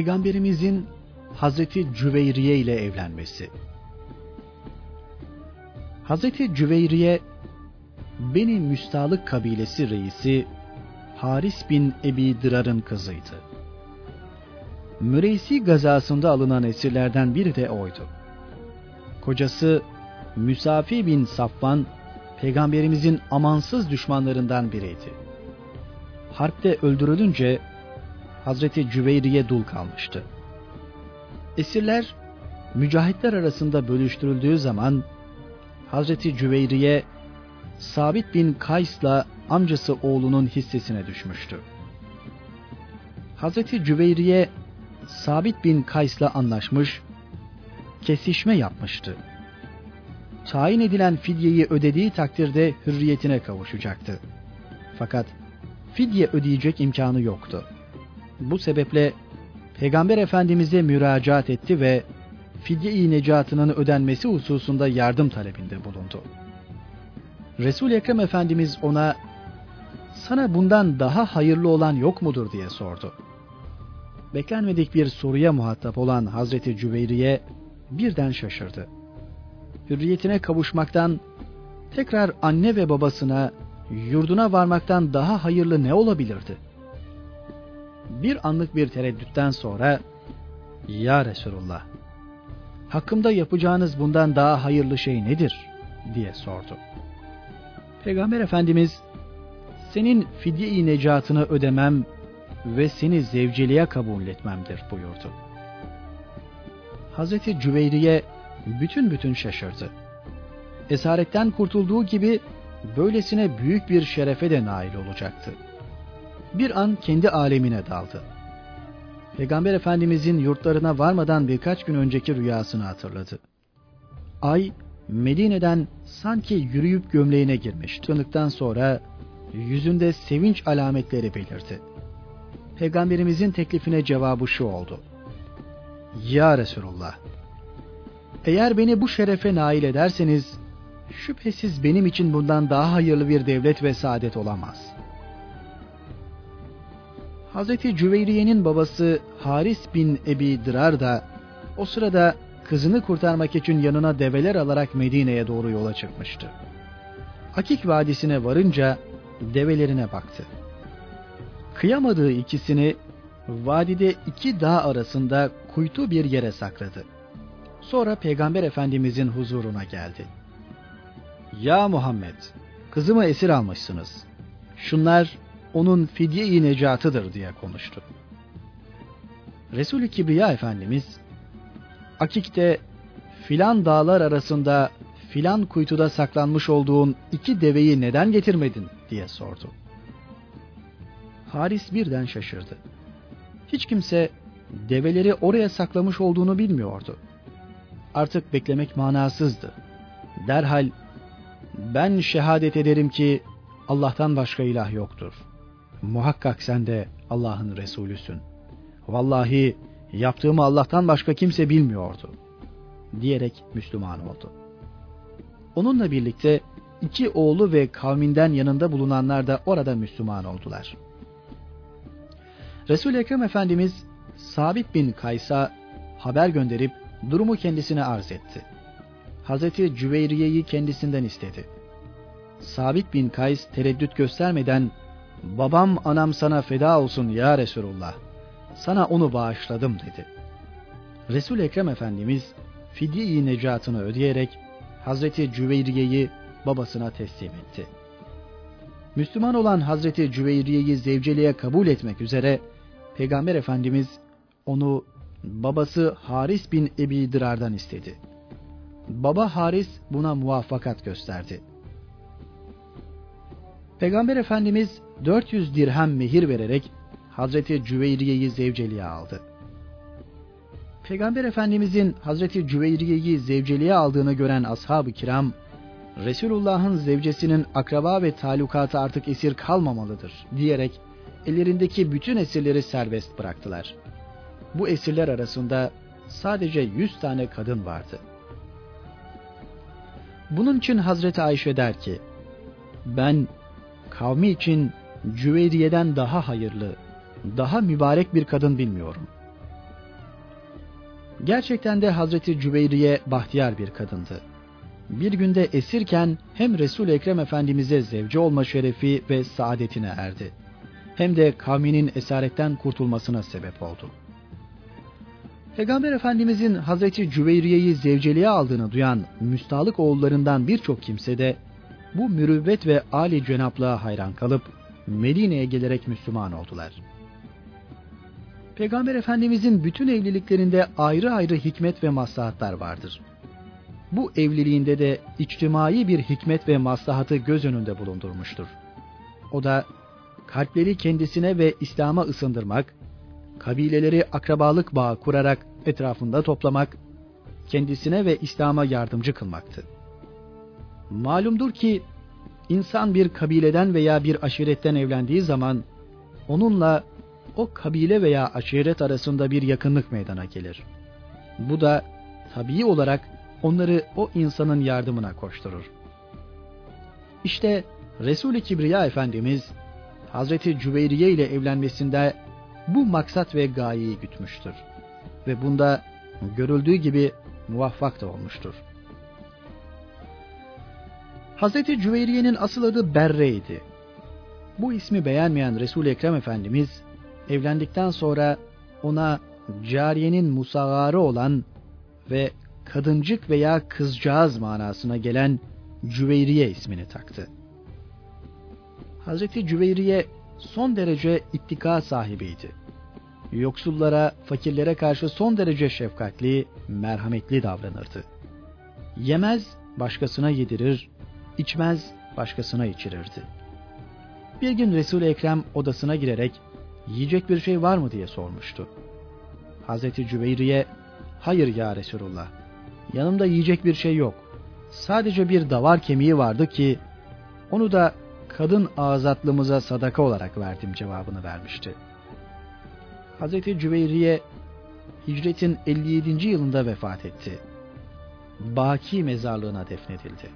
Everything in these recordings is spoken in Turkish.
Peygamberimizin Hazreti Cüveyriye ile evlenmesi. Hazreti Cüveyriye Beni Müstalık kabilesi reisi Haris bin Ebi Dırar'ın kızıydı. Müreysi gazasında alınan esirlerden biri de oydu. Kocası Müsafi bin Safvan, peygamberimizin amansız düşmanlarından biriydi. Harpte öldürülünce Hazreti Cüveyriye dul kalmıştı. Esirler mücahitler arasında bölüştürüldüğü zaman Hazreti Cüveyriye Sabit bin Kays'la amcası oğlunun hissesine düşmüştü. Hazreti Cüveyriye Sabit bin Kays'la anlaşmış, kesişme yapmıştı. Tayin edilen fidyeyi ödediği takdirde hürriyetine kavuşacaktı. Fakat fidye ödeyecek imkanı yoktu. Bu sebeple Peygamber Efendimiz'e müracaat etti ve fidye-i necatının ödenmesi hususunda yardım talebinde bulundu. Resul Ekrem Efendimiz ona sana bundan daha hayırlı olan yok mudur diye sordu. Beklenmedik bir soruya muhatap olan Hazreti Cüveyriye birden şaşırdı. Hürriyetine kavuşmaktan, tekrar anne ve babasına, yurduna varmaktan daha hayırlı ne olabilirdi? Bir anlık bir tereddütten sonra, Ya Resulullah, hakkımda yapacağınız bundan daha hayırlı şey nedir? diye sordu. Peygamber Efendimiz, senin fidye-i necatını ödemem ve seni zevceliğe kabul etmemdir buyurdu. Hazreti Cüveyriye bütün bütün şaşırdı. Esaretten kurtulduğu gibi böylesine büyük bir şerefe de nail olacaktı. Bir an kendi alemine daldı. Peygamber Efendimizin yurtlarına varmadan birkaç gün önceki rüyasını hatırladı. Ay Medine'den sanki yürüyüp gömleğine girmiş. Tanıktan sonra yüzünde sevinç alametleri belirdi. Peygamberimizin teklifine cevabı şu oldu. Ya Resulullah, eğer beni bu şerefe nail ederseniz, şüphesiz benim için bundan daha hayırlı bir devlet ve saadet olamaz. Hazreti Cüveyriye'nin babası Haris bin Ebi Dırar da o sırada kızını kurtarmak için yanına develer alarak Medine'ye doğru yola çıkmıştı. Akik Vadisi'ne varınca develerine baktı. Kıyamadığı ikisini vadide iki dağ arasında kuytu bir yere sakladı. Sonra Peygamber Efendimizin huzuruna geldi. Ya Muhammed, kızımı esir almışsınız. Şunlar onun fidye-i necatıdır diye konuştu. Resulü Kibriya Efendimiz, Akik'te filan dağlar arasında filan kuytuda saklanmış olduğun iki deveyi neden getirmedin diye sordu. Haris birden şaşırdı. Hiç kimse develeri oraya saklamış olduğunu bilmiyordu. Artık beklemek manasızdı. Derhal ben şehadet ederim ki Allah'tan başka ilah yoktur. Muhakkak sen de Allah'ın Resulüsün. Vallahi yaptığımı Allah'tan başka kimse bilmiyordu. Diyerek Müslüman oldu. Onunla birlikte iki oğlu ve kavminden yanında bulunanlar da orada Müslüman oldular.'' Resul Ekrem Efendimiz Sabit bin Kays'a haber gönderip durumu kendisine arz etti. Hazreti Cüveyriye'yi kendisinden istedi. Sabit bin Kays tereddüt göstermeden babam anam sana feda olsun ya Resulullah sana onu bağışladım dedi. Resul Ekrem Efendimiz fidye-i necatını ödeyerek Hazreti Cüveyriye'yi babasına teslim etti. Müslüman olan Hazreti Cüveyriye'yi zevceliğe kabul etmek üzere Peygamber Efendimiz onu babası Haris bin Ebi Dırar'dan istedi. Baba Haris buna muvaffakat gösterdi. Peygamber Efendimiz 400 dirhem mehir vererek Hazreti Cüveyriye'yi zevceliğe aldı. Peygamber Efendimizin Hazreti Cüveyriye'yi zevceliğe aldığını gören ashab-ı kiram, Resulullah'ın zevcesinin akraba ve talukatı artık esir kalmamalıdır diyerek ellerindeki bütün esirleri serbest bıraktılar. Bu esirler arasında sadece yüz tane kadın vardı. Bunun için Hazreti Ayşe der ki, ben kavmi için Cüveyriye'den daha hayırlı, daha mübarek bir kadın bilmiyorum. Gerçekten de Hazreti Cüveyriye bahtiyar bir kadındı. Bir günde esirken hem Resul-i Ekrem Efendimiz'e zevci olma şerefi ve saadetine erdi. Hem de kavminin esaretten kurtulmasına sebep oldu. Peygamber Efendimizin Hazreti Cüveyriye'yi zevceliğe aldığını duyan müstahlık oğullarından birçok kimse de bu mürüvvet ve âli cenaplığa hayran kalıp Medine'ye gelerek Müslüman oldular. Peygamber Efendimizin bütün evliliklerinde ayrı ayrı hikmet ve maslahatlar vardır. Bu evliliğinde de içtimai bir hikmet ve maslahatı göz önünde bulundurmuştur. O da kalpleri kendisine ve İslam'a ısındırmak, kabileleri akrabalık bağı kurarak etrafında toplamak, kendisine ve İslam'a yardımcı kılmaktı. Malumdur ki insan bir kabileden veya bir aşiretten evlendiği zaman onunla o kabile veya aşiret arasında bir yakınlık meydana gelir. Bu da tabii olarak onları o insanın yardımına koşturur. İşte Resul-i Kibriya Efendimiz Hazreti Cüveyriye ile evlenmesinde bu maksat ve gayeyi gütmüştür. Ve bunda görüldüğü gibi muvaffak da olmuştur. Hazreti Cüveyriye'nin asıl adı Berre'ydi. Bu ismi beğenmeyen Resul Ekrem Efendimiz evlendikten sonra ona cariyenin musagarı olan ve kadıncık veya kızcağız manasına gelen Cüveyriye ismini taktı. Hazreti Cüveyriye son derece ittika sahibiydi. Yoksullara, fakirlere karşı son derece şefkatli, merhametli davranırdı. Yemez, başkasına yedirir, içmez, başkasına içirirdi. Bir gün Resul-i Ekrem odasına girerek yiyecek bir şey var mı diye sormuştu. Hazreti Cüveyriye, hayır ya Resulullah, yanımda yiyecek bir şey yok. Sadece bir davar kemiği vardı ki, onu da kadın azatlığımıza sadaka olarak verdim cevabını vermişti. Hazreti Cüveyriye hicretin 57. yılında vefat etti. Baki mezarlığına defnedildi.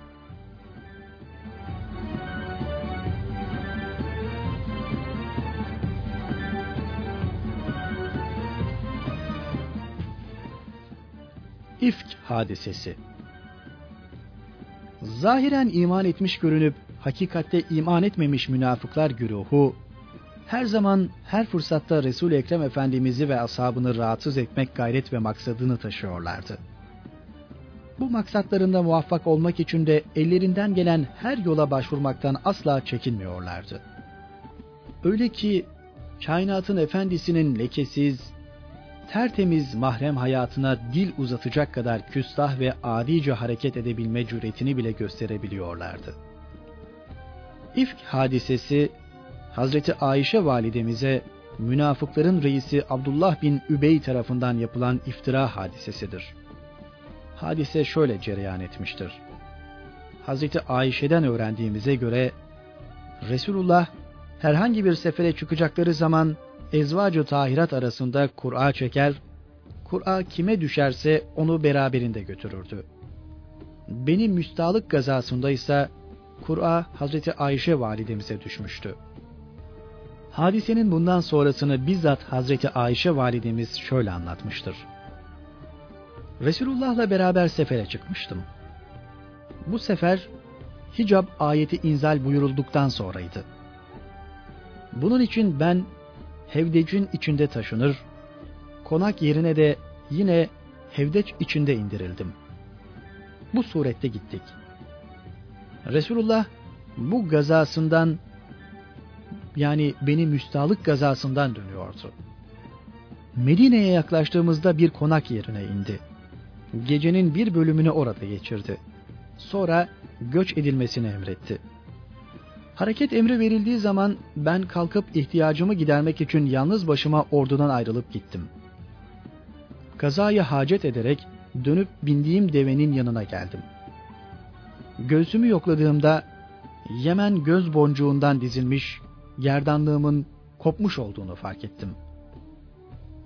İfk hadisesi Zahiren iman etmiş görünüp hakikatte iman etmemiş münafıklar güruhu her zaman her fırsatta resul Ekrem Efendimiz'i ve ashabını rahatsız etmek gayret ve maksadını taşıyorlardı. Bu maksatlarında muvaffak olmak için de ellerinden gelen her yola başvurmaktan asla çekinmiyorlardı. Öyle ki kainatın efendisinin lekesiz, tertemiz mahrem hayatına dil uzatacak kadar küstah ve adice hareket edebilme cüretini bile gösterebiliyorlardı. İfk hadisesi Hazreti Ayşe validemize münafıkların reisi Abdullah bin Übey tarafından yapılan iftira hadisesidir. Hadise şöyle cereyan etmiştir. Hazreti Ayşe'den öğrendiğimize göre Resulullah herhangi bir sefere çıkacakları zaman ezvacı tahirat arasında Kur'a çeker, Kur'a kime düşerse onu beraberinde götürürdü. Benim müstahlık gazasında ise Kur'a Hazreti Ayşe validemize düşmüştü. Hadisenin bundan sonrasını bizzat Hazreti Ayşe validemiz şöyle anlatmıştır. Resulullah'la beraber sefere çıkmıştım. Bu sefer hicab ayeti inzal buyurulduktan sonraydı. Bunun için ben hevdecin içinde taşınır, konak yerine de yine hevdeç içinde indirildim. Bu surette gittik. Resulullah bu gazasından yani beni müstahlık gazasından dönüyordu. Medine'ye yaklaştığımızda bir konak yerine indi. Gecenin bir bölümünü orada geçirdi. Sonra göç edilmesini emretti. Hareket emri verildiği zaman ben kalkıp ihtiyacımı gidermek için yalnız başıma ordudan ayrılıp gittim. Kazayı hacet ederek dönüp bindiğim devenin yanına geldim. Göğsümü yokladığımda Yemen göz boncuğundan dizilmiş gerdanlığımın kopmuş olduğunu fark ettim.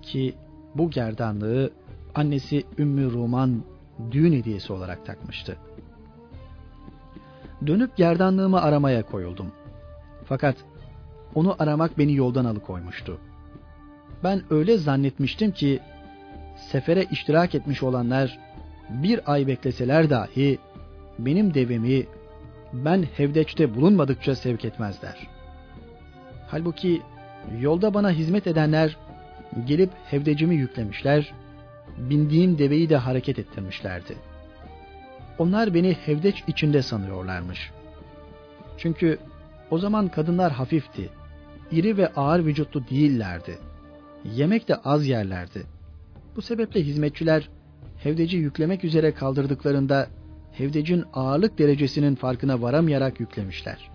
Ki bu gerdanlığı annesi Ümmü Ruman düğün hediyesi olarak takmıştı. Dönüp gerdanlığımı aramaya koyuldum. Fakat onu aramak beni yoldan alıkoymuştu. Ben öyle zannetmiştim ki sefere iştirak etmiş olanlar bir ay bekleseler dahi benim devemi ben Hevdeç'te bulunmadıkça sevk etmezler. Halbuki yolda bana hizmet edenler gelip hevdecimi yüklemişler, bindiğim deveyi de hareket ettirmişlerdi. Onlar beni hevdeç içinde sanıyorlarmış. Çünkü o zaman kadınlar hafifti, iri ve ağır vücutlu değillerdi. Yemek de az yerlerdi. Bu sebeple hizmetçiler hevdeci yüklemek üzere kaldırdıklarında hevdecin ağırlık derecesinin farkına varamayarak yüklemişler.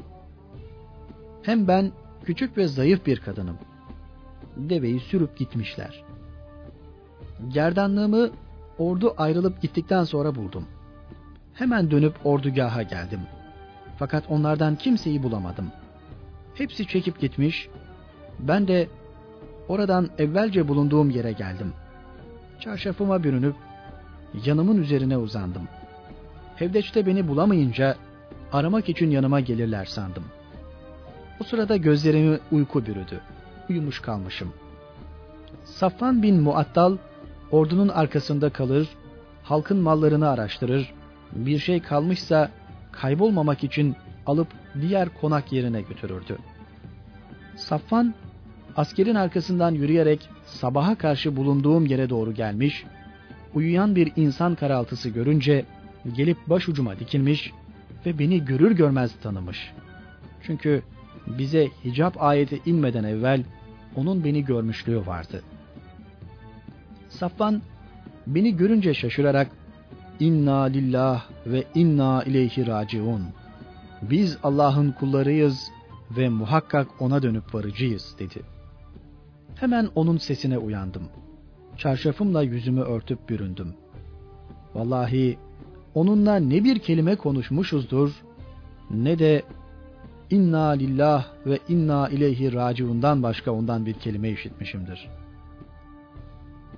Hem ben küçük ve zayıf bir kadınım. Deveyi sürüp gitmişler. Gerdanlığımı ordu ayrılıp gittikten sonra buldum. Hemen dönüp ordugaha geldim. Fakat onlardan kimseyi bulamadım. Hepsi çekip gitmiş. Ben de oradan evvelce bulunduğum yere geldim. Çarşafıma bürünüp yanımın üzerine uzandım. Hevdeç'te beni bulamayınca aramak için yanıma gelirler sandım. O sırada gözlerimi uyku bürüdü. Uyumuş kalmışım. Safvan bin Muattal ordunun arkasında kalır, halkın mallarını araştırır, bir şey kalmışsa kaybolmamak için alıp diğer konak yerine götürürdü. Safvan askerin arkasından yürüyerek sabaha karşı bulunduğum yere doğru gelmiş, uyuyan bir insan karaltısı görünce gelip başucuma dikilmiş ve beni görür görmez tanımış. Çünkü bize hicap ayeti inmeden evvel onun beni görmüşlüğü vardı. Safvan beni görünce şaşırarak İnna lillah ve inna ileyhi raciun. Biz Allah'ın kullarıyız ve muhakkak ona dönüp varıcıyız dedi. Hemen onun sesine uyandım. Çarşafımla yüzümü örtüp büründüm. Vallahi onunla ne bir kelime konuşmuşuzdur ne de inna lillah ve inna ileyhi raciundan başka ondan bir kelime işitmişimdir.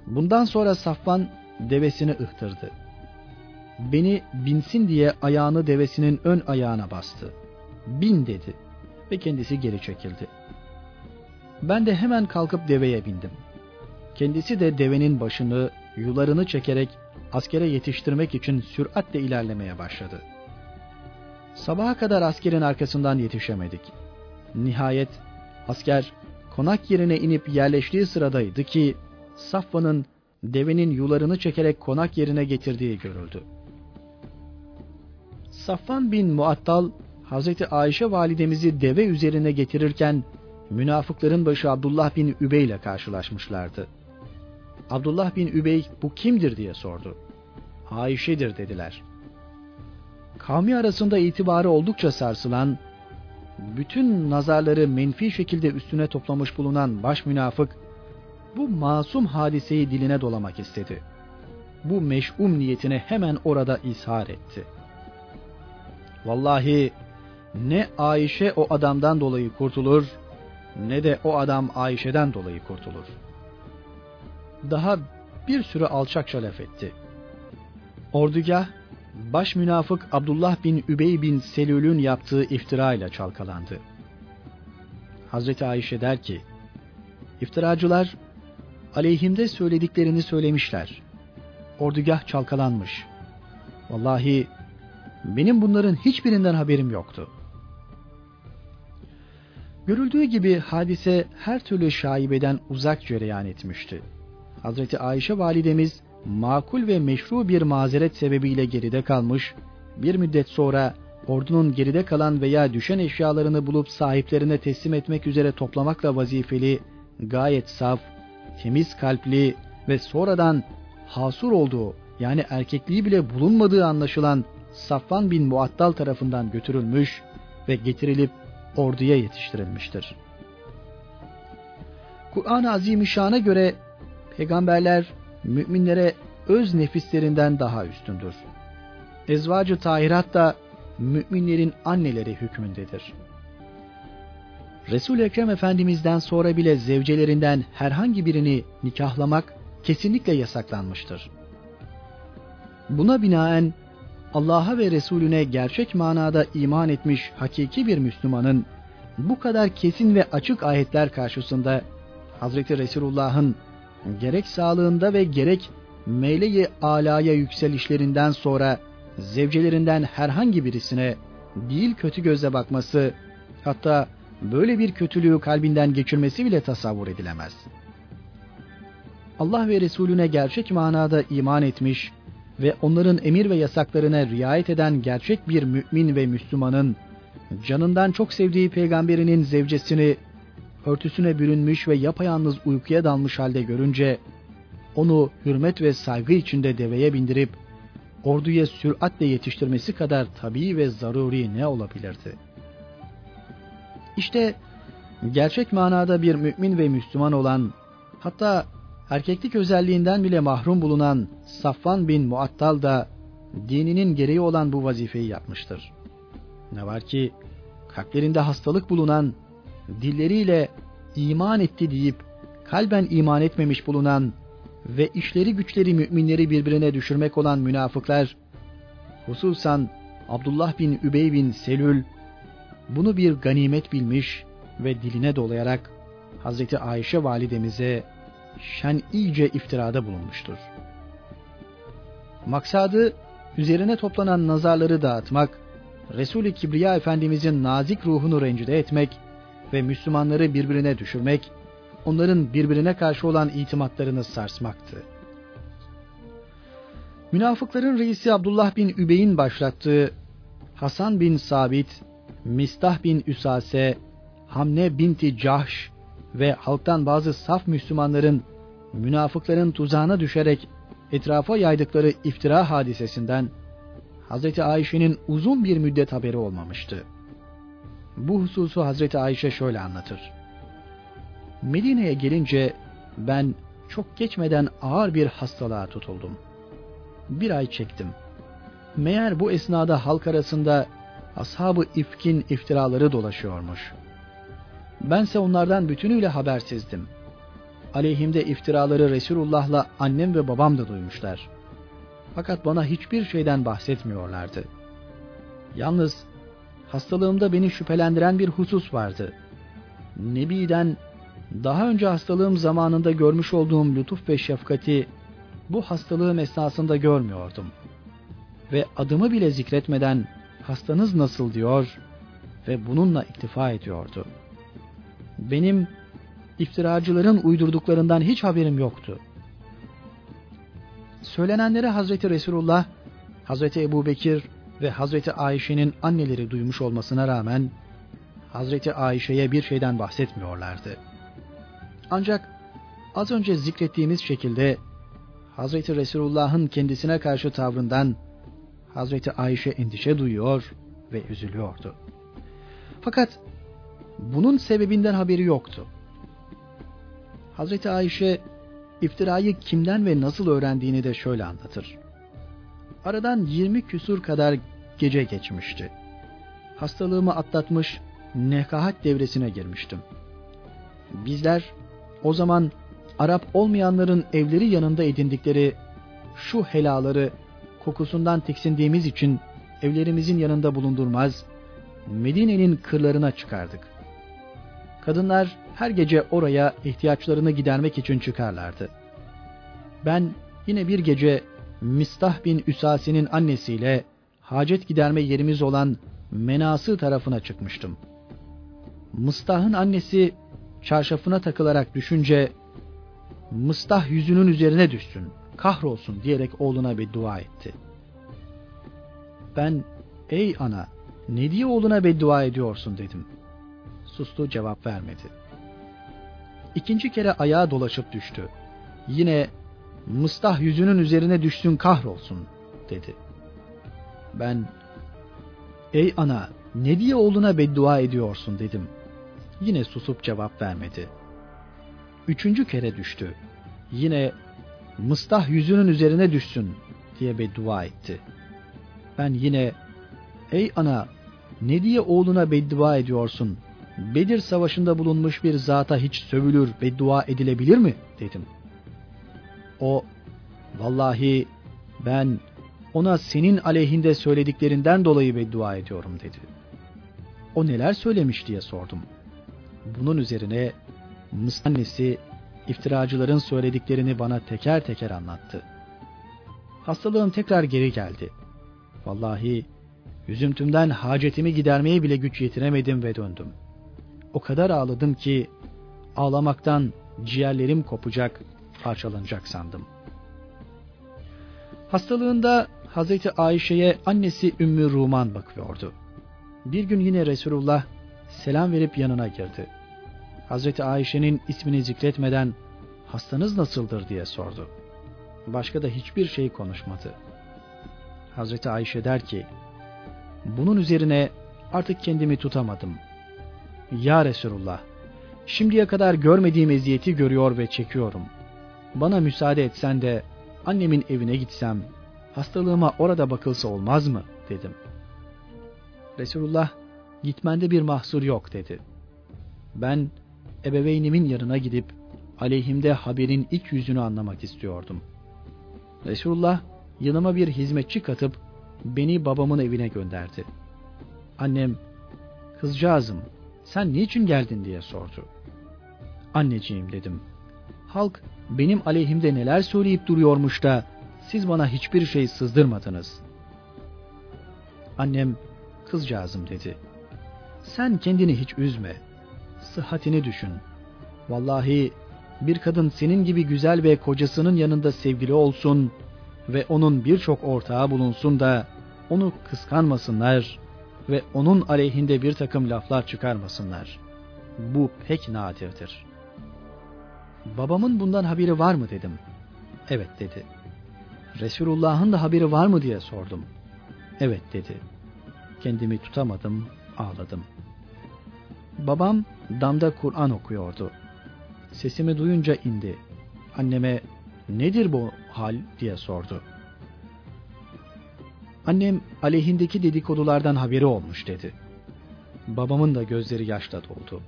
Bundan sonra Safvan devesini ıhtırdı. Beni binsin diye ayağını devesinin ön ayağına bastı. Bin dedi ve kendisi geri çekildi. Ben de hemen kalkıp deveye bindim. Kendisi de devenin başını, yularını çekerek askere yetiştirmek için süratle ilerlemeye başladı. Sabaha kadar askerin arkasından yetişemedik. Nihayet asker konak yerine inip yerleştiği sıradaydı ki Safvan'ın devenin yularını çekerek konak yerine getirdiği görüldü. Safvan bin Muattal Hazreti Ayşe validemizi deve üzerine getirirken münafıkların başı Abdullah bin Übey ile karşılaşmışlardı. Abdullah bin Übey bu kimdir diye sordu. Ayşe'dir dediler. Kavmi arasında itibarı oldukça sarsılan, bütün nazarları menfi şekilde üstüne toplamış bulunan baş münafık, bu masum hadiseyi diline dolamak istedi. Bu meş'um niyetini hemen orada ishar etti. Vallahi ne Ayşe o adamdan dolayı kurtulur, ne de o adam Ayşe'den dolayı kurtulur. Daha bir sürü alçakça laf etti. Ordugah, baş münafık Abdullah bin Übey bin Selül'ün yaptığı iftira ile çalkalandı. Hazreti Ayşe der ki, iftiracılar aleyhimde söylediklerini söylemişler. Ordugah çalkalanmış. Vallahi benim bunların hiçbirinden haberim yoktu. Görüldüğü gibi hadise her türlü şaibeden uzak cereyan etmişti. Hazreti Ayşe validemiz makul ve meşru bir mazeret sebebiyle geride kalmış, bir müddet sonra ordunun geride kalan veya düşen eşyalarını bulup sahiplerine teslim etmek üzere toplamakla vazifeli, gayet saf, temiz kalpli ve sonradan hasur olduğu yani erkekliği bile bulunmadığı anlaşılan Safvan bin Muattal tarafından götürülmüş ve getirilip orduya yetiştirilmiştir. Kur'an-ı Azimüşşan'a göre peygamberler müminlere öz nefislerinden daha üstündür. Ezvacı tahirat da müminlerin anneleri hükmündedir. Resul Ekrem Efendimiz'den sonra bile zevcelerinden herhangi birini nikahlamak kesinlikle yasaklanmıştır. Buna binaen Allah'a ve Resulüne gerçek manada iman etmiş hakiki bir Müslümanın bu kadar kesin ve açık ayetler karşısında Hazreti Resulullah'ın gerek sağlığında ve gerek meleği alaya yükselişlerinden sonra zevcelerinden herhangi birisine değil kötü gözle bakması, hatta böyle bir kötülüğü kalbinden geçirmesi bile tasavvur edilemez. Allah ve Resulüne gerçek manada iman etmiş ve onların emir ve yasaklarına riayet eden gerçek bir mümin ve Müslümanın canından çok sevdiği peygamberinin zevcesini örtüsüne bürünmüş ve yapayalnız uykuya dalmış halde görünce onu hürmet ve saygı içinde deveye bindirip orduya süratle yetiştirmesi kadar tabii ve zaruri ne olabilirdi? İşte gerçek manada bir mümin ve Müslüman olan, hatta erkeklik özelliğinden bile mahrum bulunan Safvan bin Muattal da dininin gereği olan bu vazifeyi yapmıştır. Ne var ki kalplerinde hastalık bulunan, dilleriyle iman etti deyip kalben iman etmemiş bulunan ve işleri güçleri müminleri birbirine düşürmek olan münafıklar, hususan Abdullah bin Übey bin Selül, bunu bir ganimet bilmiş ve diline dolayarak Hazreti Ayşe validemize şen iyice iftirada bulunmuştur. Maksadı üzerine toplanan nazarları dağıtmak, Resul-i Kibriya Efendimizin nazik ruhunu rencide etmek ve Müslümanları birbirine düşürmek, onların birbirine karşı olan itimatlarını sarsmaktı. Münafıkların reisi Abdullah bin Übey'in başlattığı Hasan bin Sabit, Mistah bin Üsase, Hamne binti Cahş ve halktan bazı saf Müslümanların münafıkların tuzağına düşerek etrafa yaydıkları iftira hadisesinden Hazreti Ayşe'nin uzun bir müddet haberi olmamıştı. Bu hususu Hazreti Ayşe şöyle anlatır. Medine'ye gelince ben çok geçmeden ağır bir hastalığa tutuldum. Bir ay çektim. Meğer bu esnada halk arasında ashabı ifkin iftiraları dolaşıyormuş. Bense onlardan bütünüyle habersizdim. Aleyhimde iftiraları Resulullah'la annem ve babam da duymuşlar. Fakat bana hiçbir şeyden bahsetmiyorlardı. Yalnız hastalığımda beni şüphelendiren bir husus vardı. Nebi'den daha önce hastalığım zamanında görmüş olduğum lütuf ve şefkati bu hastalığım esnasında görmüyordum. Ve adımı bile zikretmeden hastanız nasıl diyor ve bununla iktifa ediyordu. Benim iftiracıların uydurduklarından hiç haberim yoktu. Söylenenleri Hazreti Resulullah, Hazreti Ebu Bekir ve Hazreti Ayşe'nin anneleri duymuş olmasına rağmen Hazreti Ayşe'ye bir şeyden bahsetmiyorlardı. Ancak az önce zikrettiğimiz şekilde Hazreti Resulullah'ın kendisine karşı tavrından Hazreti Ayşe endişe duyuyor ve üzülüyordu. Fakat bunun sebebinden haberi yoktu. Hazreti Ayşe iftirayı kimden ve nasıl öğrendiğini de şöyle anlatır. Aradan 20 küsur kadar gece geçmişti. Hastalığımı atlatmış, nekahat devresine girmiştim. Bizler o zaman Arap olmayanların evleri yanında edindikleri şu helaları kokusundan tiksindiğimiz için evlerimizin yanında bulundurmaz, Medine'nin kırlarına çıkardık. Kadınlar her gece oraya ihtiyaçlarını gidermek için çıkarlardı. Ben yine bir gece Mistah bin Üsasi'nin annesiyle hacet giderme yerimiz olan Menası tarafına çıkmıştım. Mistah'ın annesi çarşafına takılarak düşünce Mistah yüzünün üzerine düşsün, kahrolsun diyerek oğluna bir dua etti. Ben, ey ana, ne diye oğluna beddua ediyorsun dedim. Sustu cevap vermedi. İkinci kere ayağa dolaşıp düştü. Yine Mıstah yüzünün üzerine düşsün kahrolsun dedi. Ben ey ana ne diye oğluna beddua ediyorsun dedim. Yine susup cevap vermedi. Üçüncü kere düştü. Yine Mıstah yüzünün üzerine düşsün diye beddua etti. Ben yine ey ana ne diye oğluna beddua ediyorsun? Bedir savaşında bulunmuş bir zata hiç sövülür beddua edilebilir mi? dedim. O vallahi ben ona senin aleyhinde söylediklerinden dolayı beddua ediyorum dedi. O neler söylemiş diye sordum. Bunun üzerine annesi iftiracıların söylediklerini bana teker teker anlattı. Hastalığım tekrar geri geldi. Vallahi üzüntümden hacetimi gidermeye bile güç yetiremedim ve döndüm. O kadar ağladım ki ağlamaktan ciğerlerim kopacak, parçalanacak sandım. Hastalığında Hazreti Ayşe'ye annesi Ümmü Ruman bakıyordu. Bir gün yine Resulullah selam verip yanına girdi. Hazreti Ayşe'nin ismini zikretmeden hastanız nasıldır diye sordu. Başka da hiçbir şey konuşmadı. Hazreti Ayşe der ki, bunun üzerine artık kendimi tutamadım. Ya Resulullah, şimdiye kadar görmediğim eziyeti görüyor ve çekiyorum. Bana müsaade etsen de annemin evine gitsem, hastalığıma orada bakılsa olmaz mı? dedim. Resulullah, gitmende bir mahsur yok dedi. Ben, ebeveynimin yanına gidip, aleyhimde haberin ilk yüzünü anlamak istiyordum. Resulullah, yanıma bir hizmetçi katıp, beni babamın evine gönderdi. Annem, kızcağızım, sen niçin geldin diye sordu. Anneciğim dedim. Halk benim aleyhimde neler söyleyip duruyormuş da siz bana hiçbir şey sızdırmadınız. Annem kızcağızım dedi. Sen kendini hiç üzme. Sıhhatini düşün. Vallahi bir kadın senin gibi güzel ve kocasının yanında sevgili olsun ve onun birçok ortağı bulunsun da onu kıskanmasınlar ve onun aleyhinde bir takım laflar çıkarmasınlar. Bu pek nadirdir. Babamın bundan haberi var mı dedim. Evet dedi. Resulullah'ın da haberi var mı diye sordum. Evet dedi. Kendimi tutamadım, ağladım. Babam damda Kur'an okuyordu. Sesimi duyunca indi. Anneme nedir bu hal diye sordu. Annem aleyhindeki dedikodulardan haberi olmuş dedi. Babamın da gözleri yaşla doldu.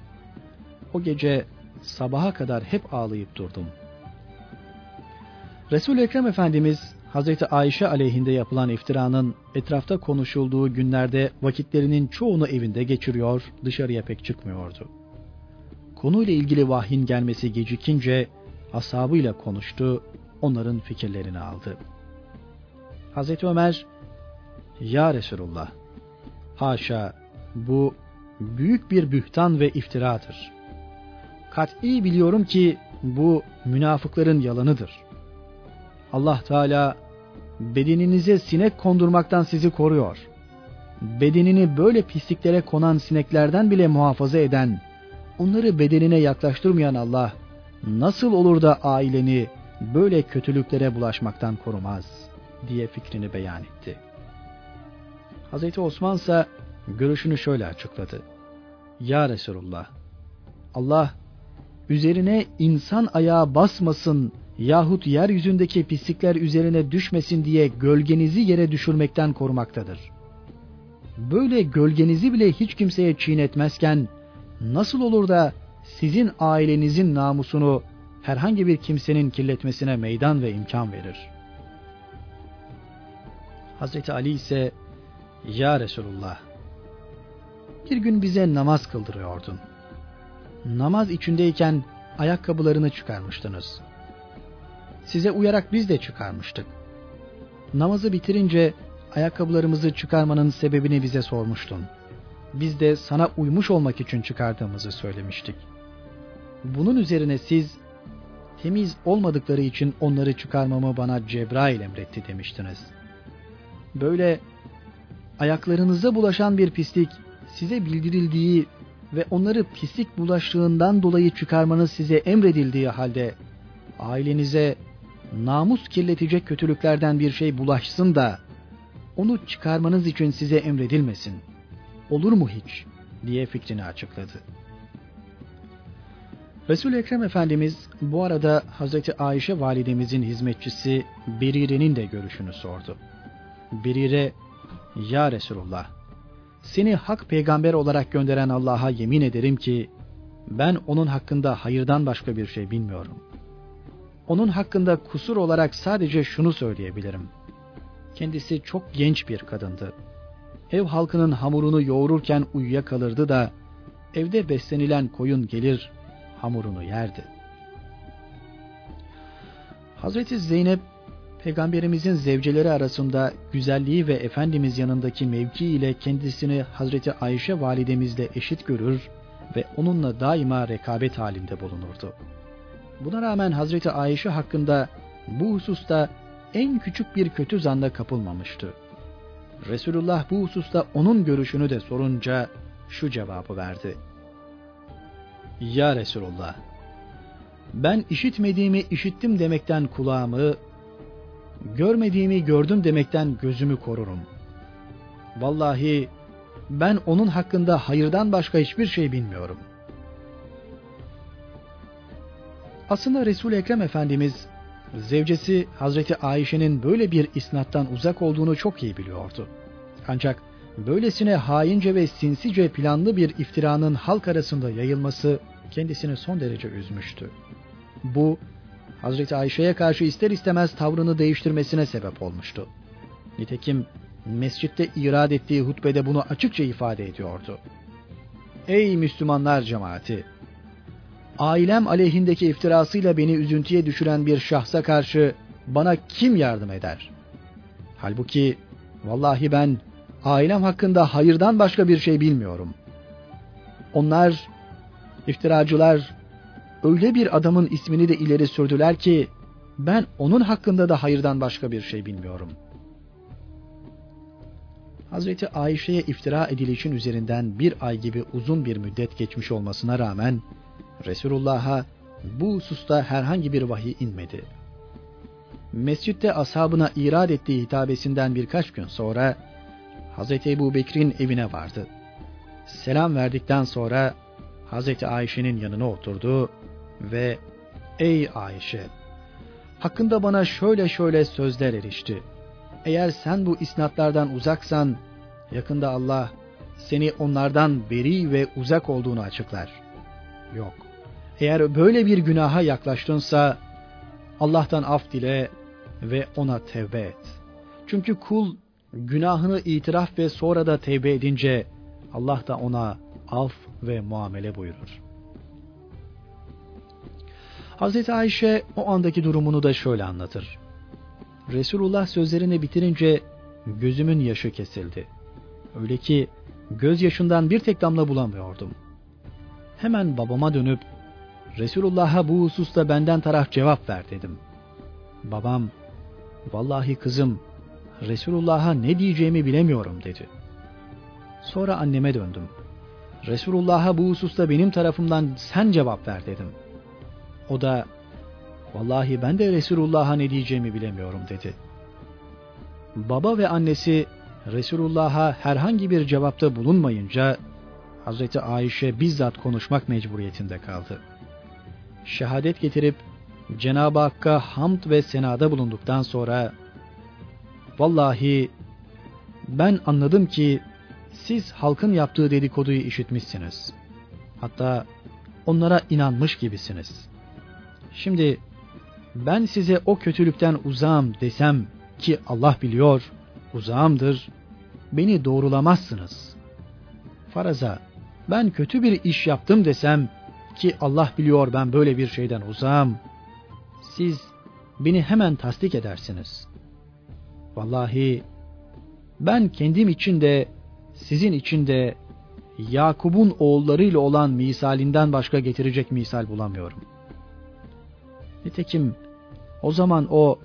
O gece sabaha kadar hep ağlayıp durdum. Resul-i Ekrem Efendimiz Hazreti Ayşe aleyhinde yapılan iftiranın etrafta konuşulduğu günlerde vakitlerinin çoğunu evinde geçiriyor, dışarıya pek çıkmıyordu. Konuyla ilgili vahyin gelmesi gecikince ashabıyla konuştu, onların fikirlerini aldı. Hazreti Ömer, Ya Resulullah, haşa bu büyük bir bühtan ve iftiradır. Kat'i biliyorum ki bu münafıkların yalanıdır. Allah Teala bedeninize sinek kondurmaktan sizi koruyor. Bedenini böyle pisliklere konan sineklerden bile muhafaza eden, onları bedenine yaklaştırmayan Allah, nasıl olur da aileni böyle kötülüklere bulaşmaktan korumaz diye fikrini beyan etti. Hazreti Osman ise görüşünü şöyle açıkladı. Ya Resulullah, Allah üzerine insan ayağı basmasın yahut yeryüzündeki pislikler üzerine düşmesin diye gölgenizi yere düşürmekten korumaktadır. Böyle gölgenizi bile hiç kimseye çiğnetmezken nasıl olur da sizin ailenizin namusunu herhangi bir kimsenin kirletmesine meydan ve imkan verir. Hazreti Ali ise Ya Resulullah bir gün bize namaz kıldırıyordun. Namaz içindeyken ayakkabılarını çıkarmıştınız. Size uyarak biz de çıkarmıştık. Namazı bitirince ayakkabılarımızı çıkarmanın sebebini bize sormuştun. Biz de sana uymuş olmak için çıkardığımızı söylemiştik. Bunun üzerine siz temiz olmadıkları için onları çıkarmamı bana Cebrail emretti demiştiniz. Böyle ayaklarınıza bulaşan bir pislik size bildirildiği ve onları pislik bulaştığından dolayı çıkarmanız size emredildiği halde ailenize namus kirletecek kötülüklerden bir şey bulaşsın da onu çıkarmanız için size emredilmesin. Olur mu hiç? diye fikrini açıkladı. Resul Ekrem Efendimiz bu arada Hazreti Ayşe validemizin hizmetçisi Berire'nin de görüşünü sordu. Berire, ya Resulullah, seni hak peygamber olarak gönderen Allah'a yemin ederim ki ben onun hakkında hayırdan başka bir şey bilmiyorum. Onun hakkında kusur olarak sadece şunu söyleyebilirim. Kendisi çok genç bir kadındı. Ev halkının hamurunu yoğururken uyuyakalırdı da evde beslenilen koyun gelir hamurunu yerdi. Hazreti Zeynep Peygamberimizin zevceleri arasında güzelliği ve Efendimiz yanındaki mevki ile kendisini Hazreti Ayşe validemizle eşit görür ve onunla daima rekabet halinde bulunurdu. Buna rağmen Hazreti Ayşe hakkında bu hususta en küçük bir kötü zanda kapılmamıştı. Resulullah bu hususta onun görüşünü de sorunca şu cevabı verdi. Ya Resulullah, ben işitmediğimi işittim demekten kulağımı, görmediğimi gördüm demekten gözümü korurum. Vallahi ben onun hakkında hayırdan başka hiçbir şey bilmiyorum. Aslında Resul Ekrem Efendimiz zevcesi Hazreti Ayşe'nin böyle bir isnattan uzak olduğunu çok iyi biliyordu. Ancak böylesine haince ve sinsice planlı bir iftiranın halk arasında yayılması kendisini son derece üzmüştü. Bu Hazreti Ayşe'ye karşı ister istemez tavrını değiştirmesine sebep olmuştu. Nitekim mescitte irad ettiği hutbede bunu açıkça ifade ediyordu. Ey Müslümanlar cemaati! Ailem aleyhindeki iftirasıyla beni üzüntüye düşüren bir şahsa karşı bana kim yardım eder? Halbuki vallahi ben ailem hakkında hayırdan başka bir şey bilmiyorum. Onlar, iftiracılar öyle bir adamın ismini de ileri sürdüler ki ben onun hakkında da hayırdan başka bir şey bilmiyorum. Hazreti Ayşe'ye iftira edilişin üzerinden bir ay gibi uzun bir müddet geçmiş olmasına rağmen Resulullah'a bu hususta herhangi bir vahiy inmedi. Mescitte ashabına irad ettiği hitabesinden birkaç gün sonra Hazreti Ebu Bekir'in evine vardı. Selam verdikten sonra Hazreti Ayşe'nin yanına oturdu ve ''Ey Ayşe, hakkında bana şöyle şöyle sözler erişti. Eğer sen bu isnatlardan uzaksan, yakında Allah seni onlardan beri ve uzak olduğunu açıklar. Yok, eğer böyle bir günaha yaklaştınsa, Allah'tan af dile ve ona tevbe et. Çünkü kul günahını itiraf ve sonra da tevbe edince Allah da ona af ve muamele buyurur. Hazreti Ayşe o andaki durumunu da şöyle anlatır. Resulullah sözlerini bitirince gözümün yaşı kesildi. Öyle ki gözyaşından bir tek damla bulamıyordum. Hemen babama dönüp Resulullah'a bu hususta benden taraf cevap ver dedim. Babam, vallahi kızım Resulullah'a ne diyeceğimi bilemiyorum dedi. Sonra anneme döndüm. Resulullah'a bu hususta benim tarafımdan sen cevap ver dedim. O da vallahi ben de Resulullah'a ne diyeceğimi bilemiyorum dedi. Baba ve annesi Resulullah'a herhangi bir cevapta bulunmayınca Hazreti Ayşe bizzat konuşmak mecburiyetinde kaldı. Şehadet getirip Cenab-ı Hakk'a hamd ve senada bulunduktan sonra Vallahi ben anladım ki siz halkın yaptığı dedikoduyu işitmişsiniz. Hatta onlara inanmış gibisiniz. Şimdi ben size o kötülükten uzağım desem ki Allah biliyor, uzağımdır, beni doğrulamazsınız. Faraza, ben kötü bir iş yaptım desem ki Allah biliyor ben böyle bir şeyden uzağım. Siz beni hemen tasdik edersiniz. Vallahi ben kendim için de sizin için de Yakub'un oğullarıyla olan misalinden başka getirecek misal bulamıyorum. Nitekim o zaman o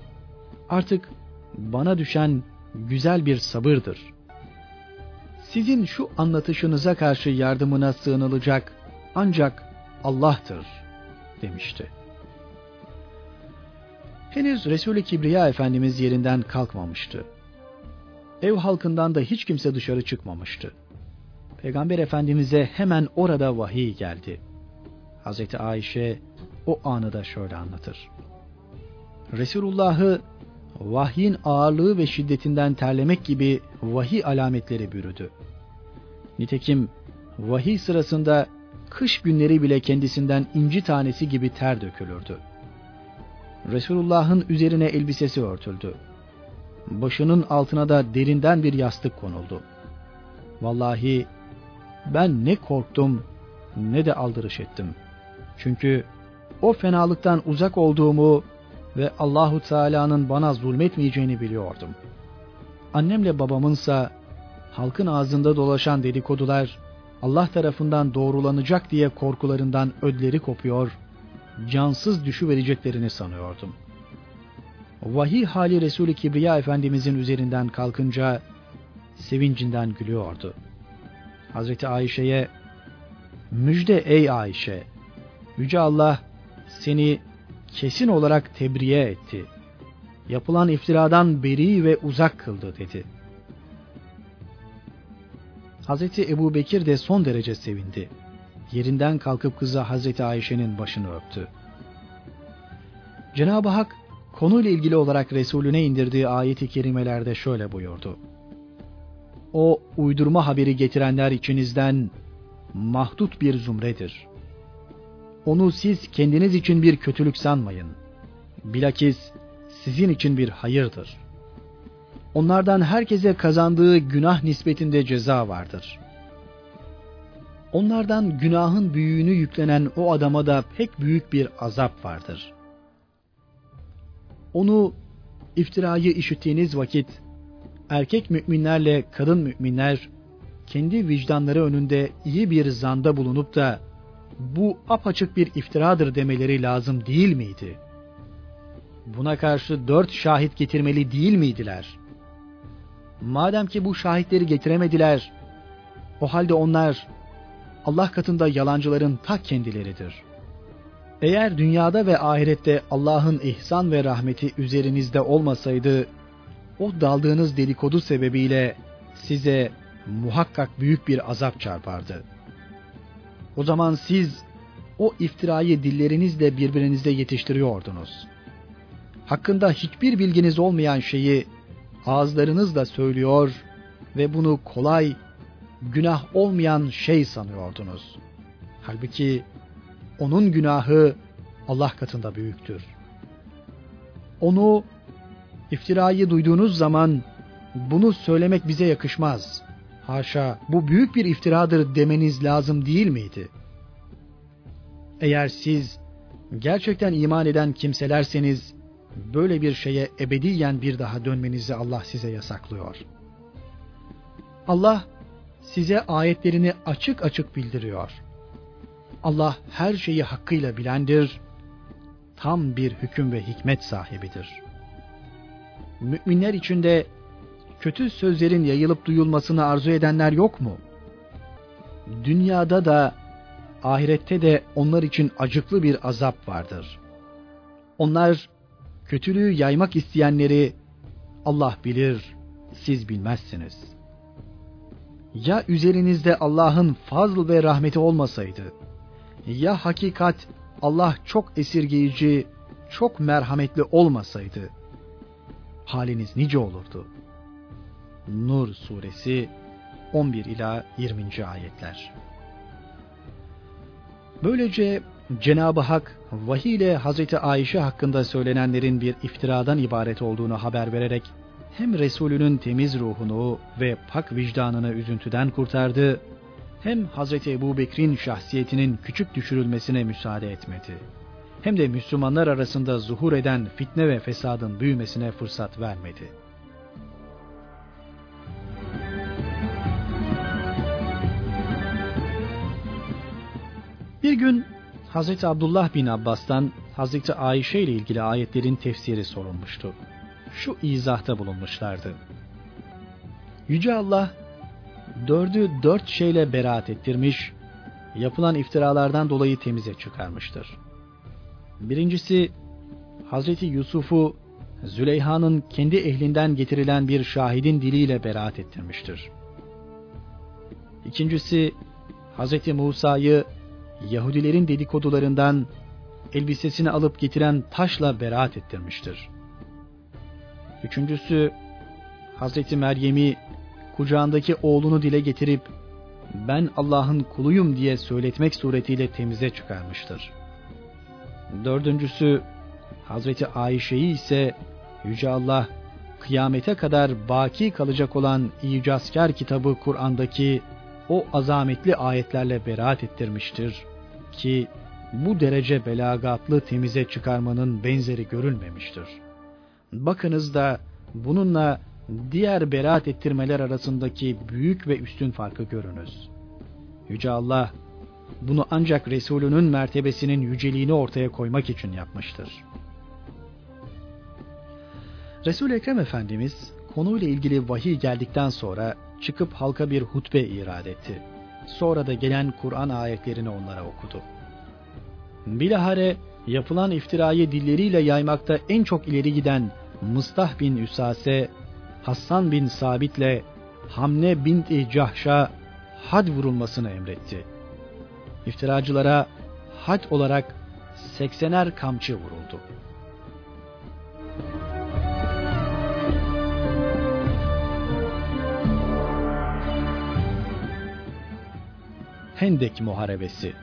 artık bana düşen güzel bir sabırdır. Sizin şu anlatışınıza karşı yardımına sığınılacak ancak Allah'tır demişti. Henüz Resul-i Kibriya Efendimiz yerinden kalkmamıştı. Ev halkından da hiç kimse dışarı çıkmamıştı. Peygamber Efendimiz'e hemen orada vahiy geldi. Hazreti Ayşe o anı da şöyle anlatır. Resulullah'ı vahyin ağırlığı ve şiddetinden terlemek gibi vahiy alametleri bürüdü. Nitekim vahiy sırasında kış günleri bile kendisinden inci tanesi gibi ter dökülürdü. Resulullah'ın üzerine elbisesi örtüldü. Başının altına da derinden bir yastık konuldu. Vallahi ben ne korktum ne de aldırış ettim. Çünkü o fenalıktan uzak olduğumu ve Allahu Teala'nın bana zulmetmeyeceğini biliyordum. Annemle babamınsa halkın ağzında dolaşan dedikodular Allah tarafından doğrulanacak diye korkularından ödleri kopuyor, cansız düşüvereceklerini sanıyordum. Vahiy hali Resul-i Kibriya Efendimizin üzerinden kalkınca sevincinden gülüyordu. Hazreti Ayşe'ye müjde ey Ayşe, Yüce Allah seni kesin olarak tebriye etti. Yapılan iftiradan beri ve uzak kıldı dedi. Hazreti Ebu Bekir de son derece sevindi. Yerinden kalkıp kıza Hazreti Ayşe'nin başını öptü. Cenab-ı Hak konuyla ilgili olarak Resulüne indirdiği ayeti kerimelerde şöyle buyurdu. O uydurma haberi getirenler içinizden mahdut bir zümredir. Onu siz kendiniz için bir kötülük sanmayın. Bilakis sizin için bir hayırdır. Onlardan herkese kazandığı günah nispetinde ceza vardır. Onlardan günahın büyüğünü yüklenen o adama da pek büyük bir azap vardır. Onu iftirayı işittiğiniz vakit erkek müminlerle kadın müminler kendi vicdanları önünde iyi bir zanda bulunup da bu apaçık bir iftiradır demeleri lazım değil miydi? Buna karşı dört şahit getirmeli değil miydiler? Madem ki bu şahitleri getiremediler, o halde onlar Allah katında yalancıların ta kendileridir. Eğer dünyada ve ahirette Allah'ın ihsan ve rahmeti üzerinizde olmasaydı, o daldığınız dedikodu sebebiyle size muhakkak büyük bir azap çarpardı. O zaman siz o iftirayı dillerinizle birbirinizde yetiştiriyordunuz. Hakkında hiçbir bilginiz olmayan şeyi ağızlarınızla söylüyor ve bunu kolay, günah olmayan şey sanıyordunuz. Halbuki onun günahı Allah katında büyüktür. Onu iftirayı duyduğunuz zaman bunu söylemek bize yakışmaz. Haşa bu büyük bir iftiradır demeniz lazım değil miydi? Eğer siz gerçekten iman eden kimselerseniz böyle bir şeye ebediyen bir daha dönmenizi Allah size yasaklıyor. Allah size ayetlerini açık açık bildiriyor. Allah her şeyi hakkıyla bilendir, tam bir hüküm ve hikmet sahibidir. Müminler içinde kötü sözlerin yayılıp duyulmasını arzu edenler yok mu? Dünyada da ahirette de onlar için acıklı bir azap vardır. Onlar kötülüğü yaymak isteyenleri Allah bilir, siz bilmezsiniz. Ya üzerinizde Allah'ın fazl ve rahmeti olmasaydı, ya hakikat Allah çok esirgeyici, çok merhametli olmasaydı, haliniz nice olurdu. Nur suresi 11 ila 20. ayetler. Böylece Cenab-ı Hak vahiy ile Hazreti Ayşe hakkında söylenenlerin bir iftiradan ibaret olduğunu haber vererek hem Resulünün temiz ruhunu ve pak vicdanını üzüntüden kurtardı, hem Hazreti Ebu Bekir'in şahsiyetinin küçük düşürülmesine müsaade etmedi. Hem de Müslümanlar arasında zuhur eden fitne ve fesadın büyümesine fırsat vermedi. Bir gün Hazreti Abdullah bin Abbas'tan Hazreti Ayşe ile ilgili ayetlerin tefsiri sorulmuştu. Şu izahta bulunmuşlardı. Yüce Allah dördü dört şeyle beraat ettirmiş, yapılan iftiralardan dolayı temize çıkarmıştır. Birincisi, Hazreti Yusuf'u Züleyha'nın kendi ehlinden getirilen bir şahidin diliyle beraat ettirmiştir. İkincisi, Hazreti Musa'yı Yahudilerin dedikodularından elbisesini alıp getiren taşla beraat ettirmiştir. Üçüncüsü, Hazreti Meryem'i kucağındaki oğlunu dile getirip ben Allah'ın kuluyum diye söyletmek suretiyle temize çıkarmıştır. Dördüncüsü Hazreti Ayşe'yi ise Yüce Allah kıyamete kadar baki kalacak olan icazkar kitabı Kur'an'daki o azametli ayetlerle beraat ettirmiştir ki bu derece belagatlı temize çıkarmanın benzeri görülmemiştir. Bakınız da bununla diğer beraat ettirmeler arasındaki büyük ve üstün farkı görünüz. Yüce Allah bunu ancak Resulünün mertebesinin yüceliğini ortaya koymak için yapmıştır. resul Ekrem Efendimiz konuyla ilgili vahiy geldikten sonra çıkıp halka bir hutbe irad etti. Sonra da gelen Kur'an ayetlerini onlara okudu. Bilahare yapılan iftirayı dilleriyle yaymakta en çok ileri giden Mustah bin Üsase, Hassan bin Sabit'le Hamne binti Cahş'a had vurulmasını emretti. İftiracılara had olarak seksener kamçı vuruldu. Hendek Muharebesi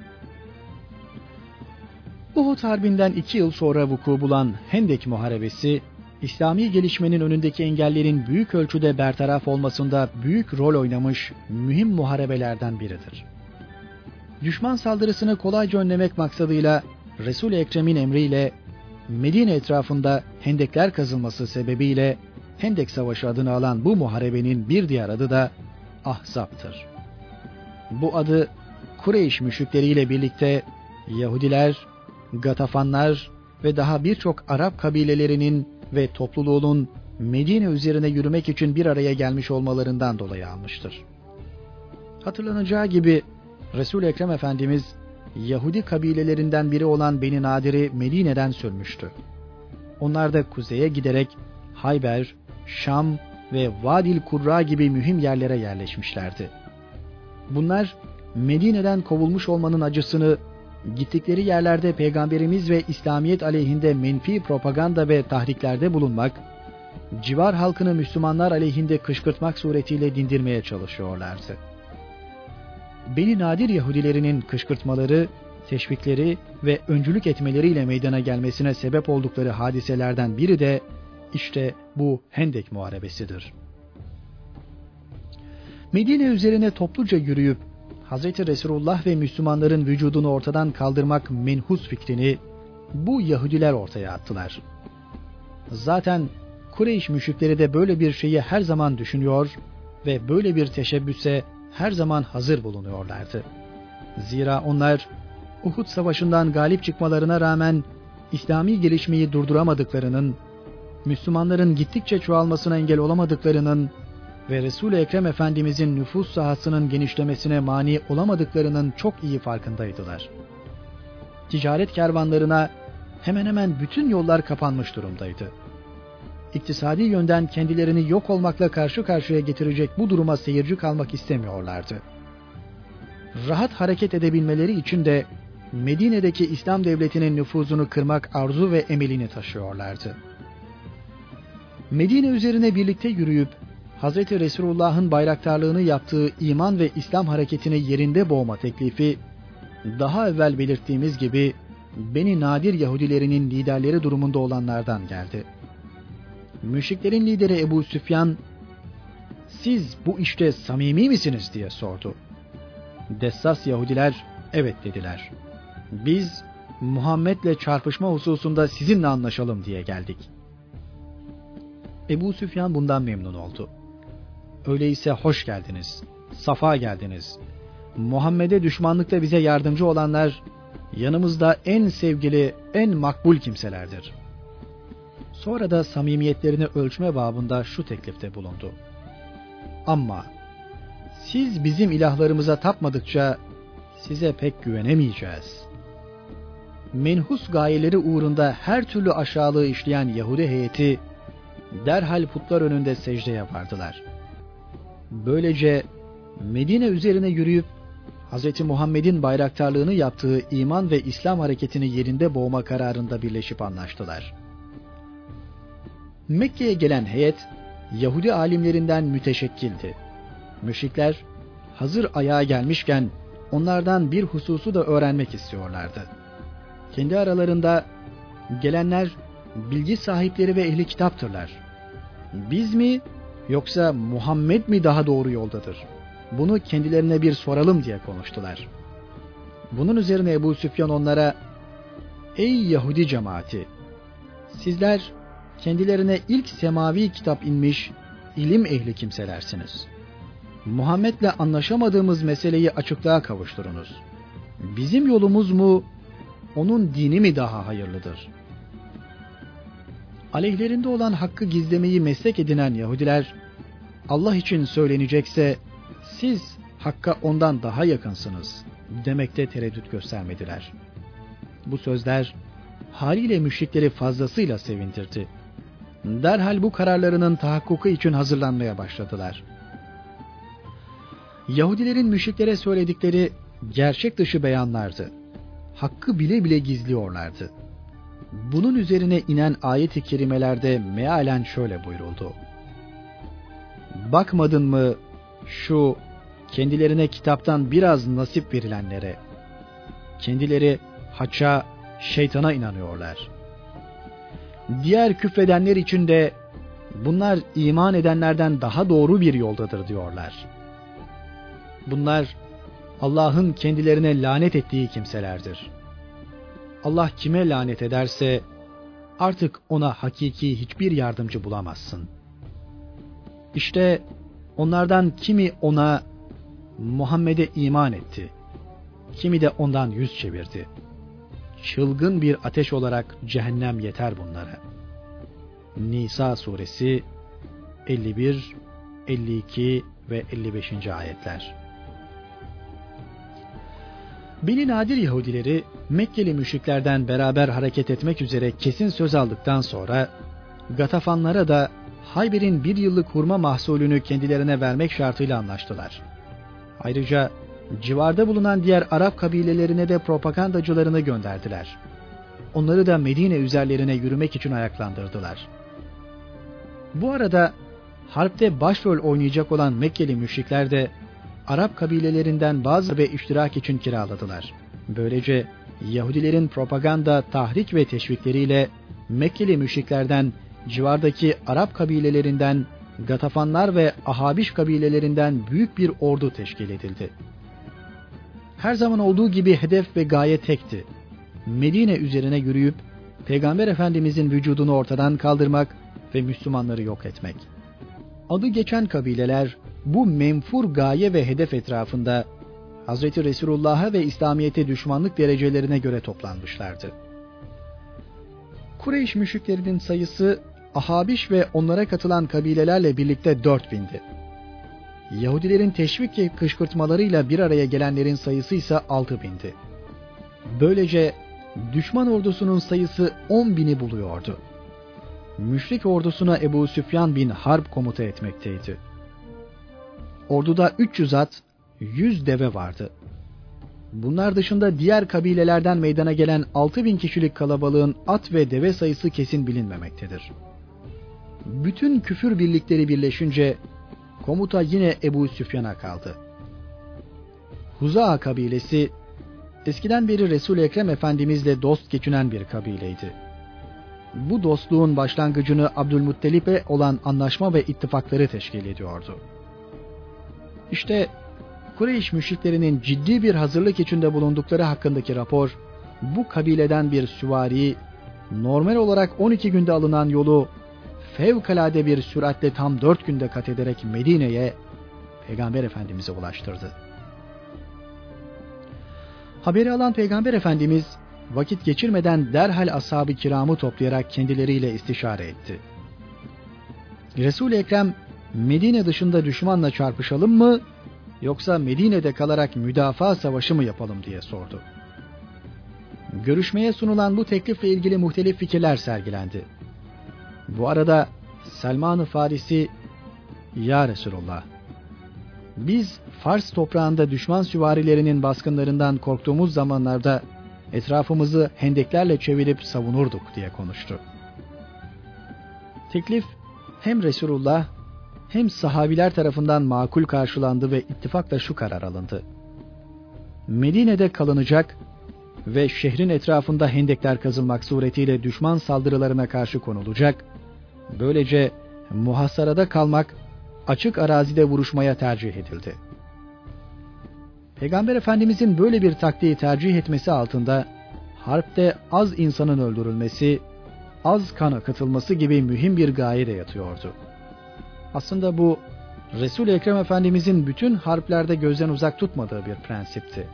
Uhud Harbi'nden iki yıl sonra vuku bulan Hendek Muharebesi, İslami gelişmenin önündeki engellerin büyük ölçüde bertaraf olmasında büyük rol oynamış mühim muharebelerden biridir. Düşman saldırısını kolayca önlemek maksadıyla Resul-i Ekrem'in emriyle Medine etrafında hendekler kazılması sebebiyle Hendek Savaşı adını alan bu muharebenin bir diğer adı da Ahzap'tır. Bu adı Kureyş müşrikleriyle birlikte Yahudiler, Gatafanlar ve daha birçok Arap kabilelerinin ve topluluğunun Medine üzerine yürümek için bir araya gelmiş olmalarından dolayı almıştır. Hatırlanacağı gibi Resul Ekrem Efendimiz Yahudi kabilelerinden biri olan Beni Nadir'i Medine'den sürmüştü. Onlar da kuzeye giderek Hayber, Şam ve Vadil Kurra gibi mühim yerlere yerleşmişlerdi. Bunlar Medine'den kovulmuş olmanın acısını gittikleri yerlerde peygamberimiz ve İslamiyet aleyhinde menfi propaganda ve tahriklerde bulunmak, civar halkını Müslümanlar aleyhinde kışkırtmak suretiyle dindirmeye çalışıyorlardı. Beni Nadir Yahudilerinin kışkırtmaları, teşvikleri ve öncülük etmeleriyle meydana gelmesine sebep oldukları hadiselerden biri de işte bu Hendek Muharebesidir. Medine üzerine topluca yürüyüp Hz. Resulullah ve Müslümanların vücudunu ortadan kaldırmak menhus fikrini bu Yahudiler ortaya attılar. Zaten Kureyş müşrikleri de böyle bir şeyi her zaman düşünüyor ve böyle bir teşebbüse her zaman hazır bulunuyorlardı. Zira onlar Uhud Savaşı'ndan galip çıkmalarına rağmen İslami gelişmeyi durduramadıklarının, Müslümanların gittikçe çoğalmasına engel olamadıklarının ve Resul-i Ekrem Efendimizin nüfus sahasının genişlemesine mani olamadıklarının çok iyi farkındaydılar. Ticaret kervanlarına hemen hemen bütün yollar kapanmış durumdaydı. İktisadi yönden kendilerini yok olmakla karşı karşıya getirecek bu duruma seyirci kalmak istemiyorlardı. Rahat hareket edebilmeleri için de Medine'deki İslam devletinin nüfuzunu kırmak arzu ve emelini taşıyorlardı. Medine üzerine birlikte yürüyüp Hz. Resulullah'ın bayraktarlığını yaptığı iman ve İslam hareketini yerinde boğma teklifi, daha evvel belirttiğimiz gibi Beni Nadir Yahudilerinin liderleri durumunda olanlardan geldi. Müşriklerin lideri Ebu Süfyan, siz bu işte samimi misiniz diye sordu. Dessas Yahudiler, evet dediler. Biz Muhammed'le çarpışma hususunda sizinle anlaşalım diye geldik. Ebu Süfyan bundan memnun oldu. Öyleyse hoş geldiniz, safa geldiniz. Muhammed'e düşmanlıkta bize yardımcı olanlar yanımızda en sevgili, en makbul kimselerdir. Sonra da samimiyetlerini ölçme babında şu teklifte bulundu. Ama siz bizim ilahlarımıza tapmadıkça size pek güvenemeyeceğiz. Menhus gayeleri uğrunda her türlü aşağılığı işleyen Yahudi heyeti derhal putlar önünde secde yapardılar. Böylece Medine üzerine yürüyüp Hz. Muhammed'in bayraktarlığını yaptığı iman ve İslam hareketini yerinde boğma kararında birleşip anlaştılar. Mekke'ye gelen heyet Yahudi alimlerinden müteşekkildi. Müşrikler hazır ayağa gelmişken onlardan bir hususu da öğrenmek istiyorlardı. Kendi aralarında gelenler bilgi sahipleri ve ehli kitaptırlar. Biz mi yoksa Muhammed mi daha doğru yoldadır? Bunu kendilerine bir soralım diye konuştular. Bunun üzerine Ebu Süfyan onlara Ey Yahudi cemaati! Sizler kendilerine ilk semavi kitap inmiş ilim ehli kimselersiniz. Muhammed'le anlaşamadığımız meseleyi açıklığa kavuşturunuz. Bizim yolumuz mu, onun dini mi daha hayırlıdır? Aleyhlerinde olan hakkı gizlemeyi meslek edinen Yahudiler, Allah için söylenecekse siz hakka ondan daha yakınsınız demekte tereddüt göstermediler. Bu sözler haliyle müşrikleri fazlasıyla sevindirdi. Derhal bu kararlarının tahakkuku için hazırlanmaya başladılar. Yahudilerin müşriklere söyledikleri gerçek dışı beyanlardı. Hakkı bile bile gizliyorlardı. Bunun üzerine inen ayet-i kerimelerde mealen şöyle buyuruldu. Bakmadın mı şu kendilerine kitaptan biraz nasip verilenlere? Kendileri haça, şeytana inanıyorlar. Diğer küfredenler için de bunlar iman edenlerden daha doğru bir yoldadır diyorlar. Bunlar Allah'ın kendilerine lanet ettiği kimselerdir. Allah kime lanet ederse artık ona hakiki hiçbir yardımcı bulamazsın. İşte onlardan kimi ona Muhammed'e iman etti. Kimi de ondan yüz çevirdi. Çılgın bir ateş olarak cehennem yeter bunlara. Nisa suresi 51, 52 ve 55. ayetler. Beni Nadir Yahudileri Mekkeli müşriklerden beraber hareket etmek üzere kesin söz aldıktan sonra Gatafanlara da Hayber'in bir yıllık hurma mahsulünü kendilerine vermek şartıyla anlaştılar. Ayrıca civarda bulunan diğer Arap kabilelerine de propagandacılarını gönderdiler. Onları da Medine üzerlerine yürümek için ayaklandırdılar. Bu arada harpte başrol oynayacak olan Mekkeli müşrikler de Arap kabilelerinden bazı ve iştirak için kiraladılar. Böylece Yahudilerin propaganda, tahrik ve teşvikleriyle Mekkeli müşriklerden, civardaki Arap kabilelerinden, Gatafanlar ve Ahabiş kabilelerinden büyük bir ordu teşkil edildi. Her zaman olduğu gibi hedef ve gaye tekti. Medine üzerine yürüyüp Peygamber Efendimizin vücudunu ortadan kaldırmak ve Müslümanları yok etmek. Adı geçen kabileler bu menfur gaye ve hedef etrafında Hazreti Resulullah'a ve İslamiyet'e düşmanlık derecelerine göre toplanmışlardı. Kureyş müşriklerinin sayısı Ahabiş ve onlara katılan kabilelerle birlikte 4000'di. Yahudilerin teşvik ve kışkırtmalarıyla bir araya gelenlerin sayısı ise 6000'di. Böylece düşman ordusunun sayısı 10 bini buluyordu. Müşrik ordusuna Ebu Süfyan bin Harp komuta etmekteydi. Orduda 300 at, 100 deve vardı. Bunlar dışında diğer kabilelerden meydana gelen 6000 kişilik kalabalığın at ve deve sayısı kesin bilinmemektedir. Bütün küfür birlikleri birleşince komuta yine Ebu Süfyan'a kaldı. Huza kabilesi eskiden beri Resul-i Ekrem Efendimizle dost geçinen bir kabileydi. Bu dostluğun başlangıcını Abdülmuttalip'e olan anlaşma ve ittifakları teşkil ediyordu. İşte Kureyş müşriklerinin ciddi bir hazırlık içinde bulundukları hakkındaki rapor, bu kabileden bir süvari, normal olarak 12 günde alınan yolu fevkalade bir süratle tam 4 günde kat ederek Medine'ye Peygamber Efendimiz'e ulaştırdı. Haberi alan Peygamber Efendimiz vakit geçirmeden derhal ashab-ı kiramı toplayarak kendileriyle istişare etti. Resul-i Ekrem Medine dışında düşmanla çarpışalım mı yoksa Medine'de kalarak müdafaa savaşı mı yapalım diye sordu. Görüşmeye sunulan bu teklifle ilgili muhtelif fikirler sergilendi. Bu arada Selman-ı Farisi Ya Resulullah biz Fars toprağında düşman süvarilerinin baskınlarından korktuğumuz zamanlarda etrafımızı hendeklerle çevirip savunurduk diye konuştu. Teklif hem Resulullah hem sahabiler tarafından makul karşılandı ve ittifakla şu karar alındı. Medine'de kalınacak ve şehrin etrafında hendekler kazılmak suretiyle düşman saldırılarına karşı konulacak, böylece muhasarada kalmak, açık arazide vuruşmaya tercih edildi. Peygamber Efendimizin böyle bir taktiği tercih etmesi altında harpte az insanın öldürülmesi, az kan akıtılması gibi mühim bir gaye de yatıyordu. Aslında bu resul Ekrem Efendimizin bütün harplerde gözden uzak tutmadığı bir prensipti.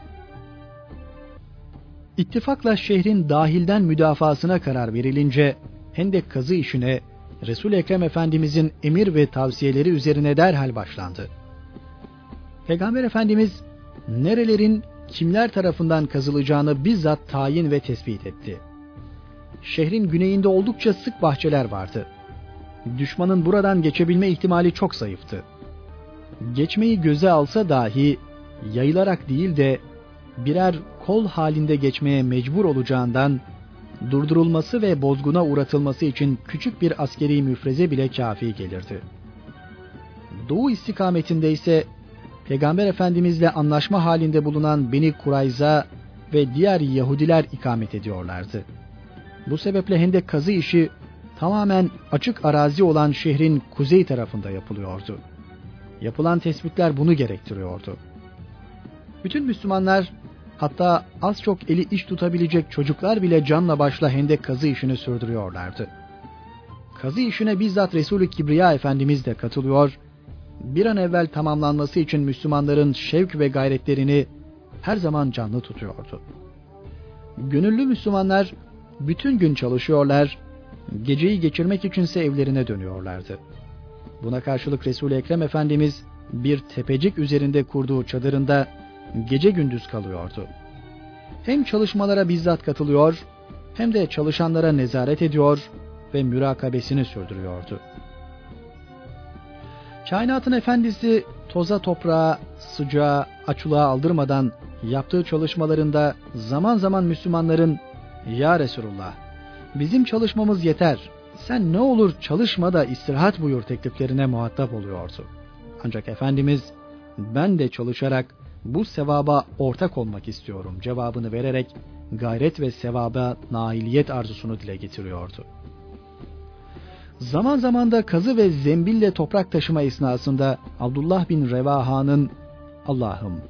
İttifakla şehrin dahilden müdafasına karar verilince Hendek kazı işine resul Ekrem Efendimizin emir ve tavsiyeleri üzerine derhal başlandı. Peygamber Efendimiz nerelerin kimler tarafından kazılacağını bizzat tayin ve tespit etti. Şehrin güneyinde oldukça sık bahçeler vardı. Düşmanın buradan geçebilme ihtimali çok zayıftı. Geçmeyi göze alsa dahi yayılarak değil de birer kol halinde geçmeye mecbur olacağından durdurulması ve bozguna uğratılması için küçük bir askeri müfreze bile kafi gelirdi. Doğu istikametinde ise Peygamber Efendimizle anlaşma halinde bulunan Beni Kurayza ve diğer Yahudiler ikamet ediyorlardı. Bu sebeple Hendek kazı işi tamamen açık arazi olan şehrin kuzey tarafında yapılıyordu. Yapılan tespitler bunu gerektiriyordu. Bütün Müslümanlar hatta az çok eli iş tutabilecek çocuklar bile canla başla hendek kazı işini sürdürüyorlardı. Kazı işine bizzat Resulü Kibriya Efendimiz de katılıyor, bir an evvel tamamlanması için Müslümanların şevk ve gayretlerini her zaman canlı tutuyordu. Gönüllü Müslümanlar bütün gün çalışıyorlar, geceyi geçirmek içinse evlerine dönüyorlardı. Buna karşılık Resul-i Ekrem Efendimiz bir tepecik üzerinde kurduğu çadırında gece gündüz kalıyordu. Hem çalışmalara bizzat katılıyor, hem de çalışanlara nezaret ediyor ve mürakabesini sürdürüyordu. Kainatın efendisi toza toprağa, sıcağa, açılığa aldırmadan yaptığı çalışmalarında zaman zaman Müslümanların ''Ya Resulullah, bizim çalışmamız yeter, sen ne olur çalışma da istirahat buyur'' tekliflerine muhatap oluyordu. Ancak Efendimiz ben de çalışarak bu sevaba ortak olmak istiyorum cevabını vererek gayret ve sevaba nailiyet arzusunu dile getiriyordu. Zaman zaman da kazı ve zembille toprak taşıma esnasında Abdullah bin Revaha'nın Allah'ım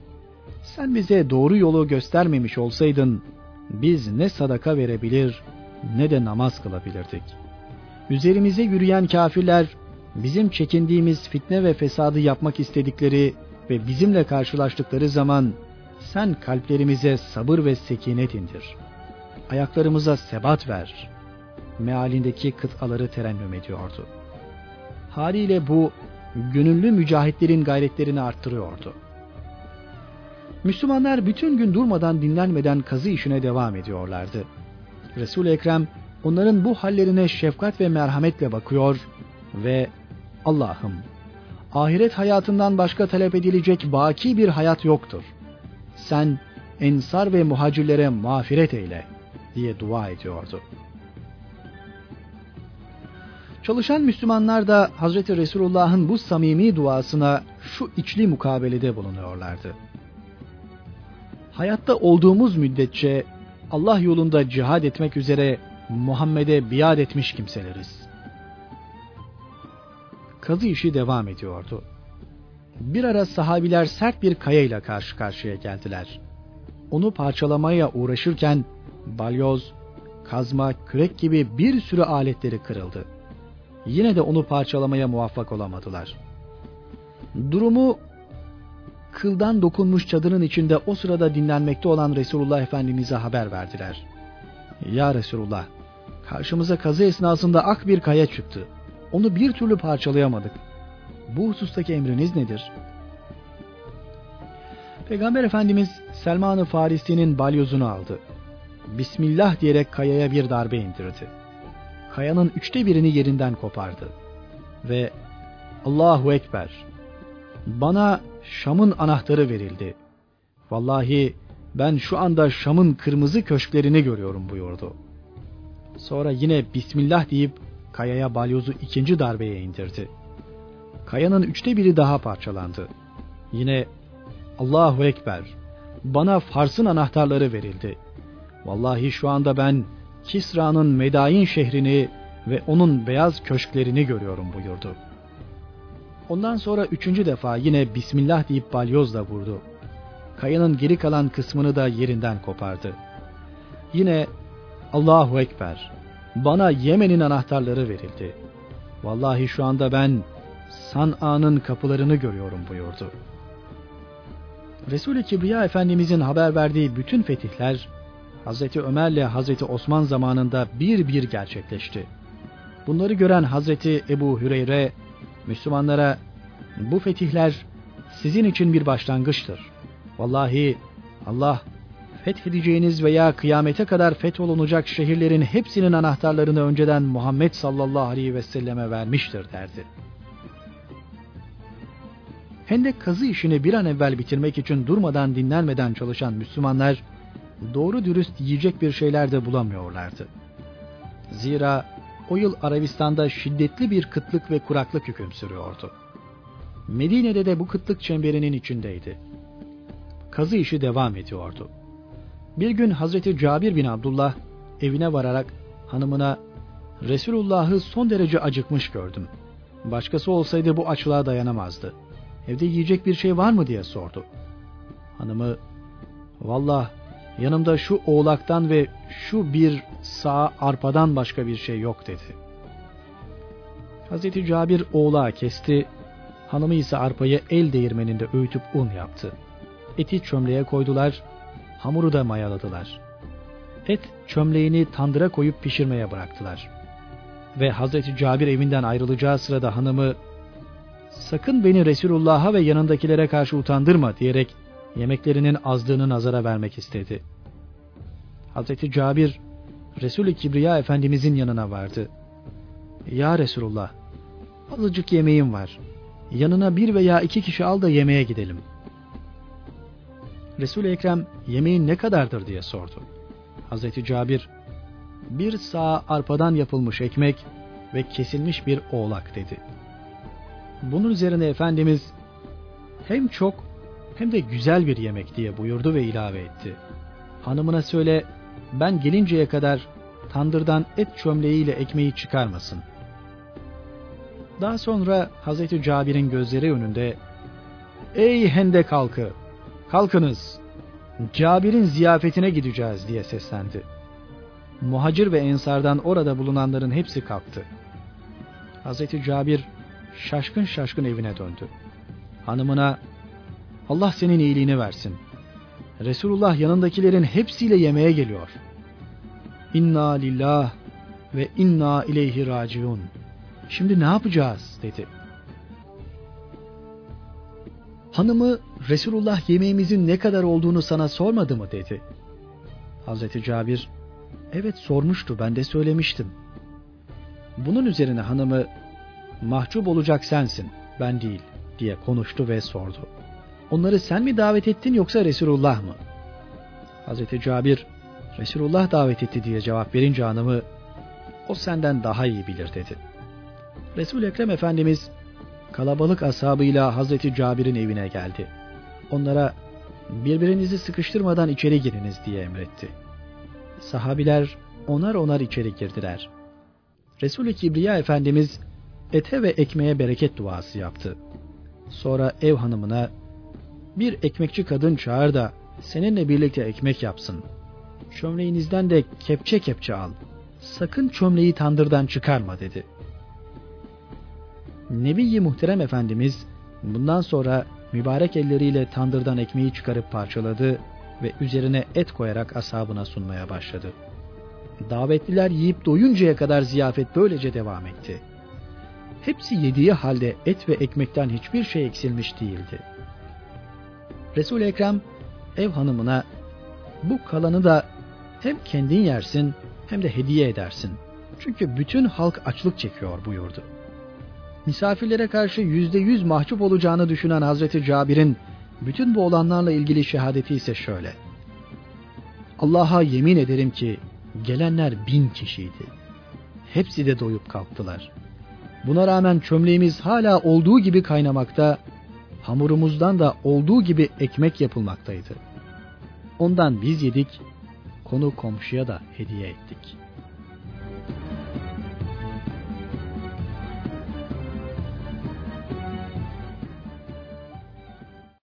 sen bize doğru yolu göstermemiş olsaydın biz ne sadaka verebilir ne de namaz kılabilirdik. Üzerimize yürüyen kafirler bizim çekindiğimiz fitne ve fesadı yapmak istedikleri ve bizimle karşılaştıkları zaman sen kalplerimize sabır ve sekinet indir. Ayaklarımıza sebat ver. Mealindeki kıtaları terennüm ediyordu. Haliyle bu gönüllü mücahitlerin gayretlerini arttırıyordu. Müslümanlar bütün gün durmadan dinlenmeden kazı işine devam ediyorlardı. Resul-i Ekrem onların bu hallerine şefkat ve merhametle bakıyor ve Allah'ım ahiret hayatından başka talep edilecek baki bir hayat yoktur. Sen ensar ve muhacirlere mağfiret eyle diye dua ediyordu. Çalışan Müslümanlar da Hazreti Resulullah'ın bu samimi duasına şu içli mukabelede bulunuyorlardı. Hayatta olduğumuz müddetçe Allah yolunda cihad etmek üzere Muhammed'e biat etmiş kimseleriz kazı işi devam ediyordu. Bir ara sahabiler sert bir kayayla karşı karşıya geldiler. Onu parçalamaya uğraşırken balyoz, kazma, kürek gibi bir sürü aletleri kırıldı. Yine de onu parçalamaya muvaffak olamadılar. Durumu kıldan dokunmuş çadırın içinde o sırada dinlenmekte olan Resulullah Efendimiz'e haber verdiler. Ya Resulullah, karşımıza kazı esnasında ak bir kaya çıktı. Onu bir türlü parçalayamadık. Bu husustaki emriniz nedir? Peygamber Efendimiz Selman-ı Farisi'nin balyozunu aldı. Bismillah diyerek kayaya bir darbe indirdi. Kayanın üçte birini yerinden kopardı. Ve Allahu Ekber bana Şam'ın anahtarı verildi. Vallahi ben şu anda Şam'ın kırmızı köşklerini görüyorum buyurdu. Sonra yine Bismillah deyip kayaya balyozu ikinci darbeye indirdi. Kayanın üçte biri daha parçalandı. Yine Allahu Ekber bana Fars'ın anahtarları verildi. Vallahi şu anda ben Kisra'nın Medain şehrini ve onun beyaz köşklerini görüyorum buyurdu. Ondan sonra üçüncü defa yine Bismillah deyip balyozla vurdu. kayanın geri kalan kısmını da yerinden kopardı. Yine Allahu Ekber, bana Yemen'in anahtarları verildi. Vallahi şu anda ben San'a'nın kapılarını görüyorum buyurdu. Resul-i Kibriya Efendimizin haber verdiği bütün fetihler Hazreti Ömer ile Hazreti Osman zamanında bir bir gerçekleşti. Bunları gören Hazreti Ebu Hüreyre Müslümanlara bu fetihler sizin için bir başlangıçtır. Vallahi Allah fethedeceğiniz veya kıyamete kadar fetholunacak şehirlerin hepsinin anahtarlarını önceden Muhammed sallallahu aleyhi ve selleme vermiştir derdi. Hendek kazı işini bir an evvel bitirmek için durmadan dinlenmeden çalışan Müslümanlar doğru dürüst yiyecek bir şeyler de bulamıyorlardı. Zira o yıl Arabistan'da şiddetli bir kıtlık ve kuraklık hüküm sürüyordu. Medine'de de bu kıtlık çemberinin içindeydi. Kazı işi devam ediyordu. Bir gün Hazreti Cabir bin Abdullah evine vararak hanımına Resulullah'ı son derece acıkmış gördüm. Başkası olsaydı bu açlığa dayanamazdı. Evde yiyecek bir şey var mı diye sordu. Hanımı, vallah yanımda şu oğlaktan ve şu bir sağ arpadan başka bir şey yok dedi. Hazreti Cabir oğlağı kesti, hanımı ise arpayı el değirmeninde öğütüp un yaptı. Eti çömleğe koydular, hamuru da mayaladılar. Et çömleğini tandıra koyup pişirmeye bıraktılar. Ve Hazreti Cabir evinden ayrılacağı sırada hanımı sakın beni Resulullah'a ve yanındakilere karşı utandırma diyerek yemeklerinin azlığını nazara vermek istedi. Hazreti Cabir Resul-i Kibriya Efendimizin yanına vardı. Ya Resulullah, azıcık yemeğim var. Yanına bir veya iki kişi al da yemeğe gidelim. Resul-i Ekrem yemeğin ne kadardır diye sordu. Hazreti Cabir, bir sağ arpadan yapılmış ekmek ve kesilmiş bir oğlak dedi. Bunun üzerine Efendimiz hem çok hem de güzel bir yemek diye buyurdu ve ilave etti. Hanımına söyle ben gelinceye kadar tandırdan et çömleğiyle ekmeği çıkarmasın. Daha sonra Hazreti Cabir'in gözleri önünde Ey hendek halkı! Kalkınız! Cabir'in ziyafetine gideceğiz diye seslendi. Muhacir ve ensardan orada bulunanların hepsi kalktı. Hazreti Cabir şaşkın şaşkın evine döndü. Hanımına Allah senin iyiliğini versin. Resulullah yanındakilerin hepsiyle yemeğe geliyor. İnna lillah ve inna ileyhi raciun. Şimdi ne yapacağız dedi. Hanımı Resulullah yemeğimizin ne kadar olduğunu sana sormadı mı dedi. Hazreti Cabir evet sormuştu ben de söylemiştim. Bunun üzerine hanımı mahcup olacak sensin ben değil diye konuştu ve sordu. Onları sen mi davet ettin yoksa Resulullah mı? Hazreti Cabir Resulullah davet etti diye cevap verince hanımı o senden daha iyi bilir dedi. resul Ekrem Efendimiz kalabalık ashabıyla Hazreti Cabir'in evine geldi. Onlara birbirinizi sıkıştırmadan içeri giriniz diye emretti. Sahabiler onar onar içeri girdiler. Resul-i Kibriya Efendimiz ete ve ekmeğe bereket duası yaptı. Sonra ev hanımına bir ekmekçi kadın çağır da seninle birlikte ekmek yapsın. Çömleğinizden de kepçe kepçe al. Sakın çömleği tandırdan çıkarma dedi. Nebi-i Muhterem Efendimiz bundan sonra mübarek elleriyle tandırdan ekmeği çıkarıp parçaladı ve üzerine et koyarak ashabına sunmaya başladı. Davetliler yiyip doyuncaya kadar ziyafet böylece devam etti. Hepsi yediği halde et ve ekmekten hiçbir şey eksilmiş değildi. Resul-i Ekrem ev hanımına bu kalanı da hem kendin yersin hem de hediye edersin. Çünkü bütün halk açlık çekiyor buyurdu. Misafirlere karşı yüzde yüz mahcup olacağını düşünen Hazreti Cabir'in bütün bu olanlarla ilgili şehadeti ise şöyle. Allah'a yemin ederim ki gelenler bin kişiydi. Hepsi de doyup kalktılar. Buna rağmen çömleğimiz hala olduğu gibi kaynamakta, hamurumuzdan da olduğu gibi ekmek yapılmaktaydı. Ondan biz yedik, konu komşuya da hediye ettik.''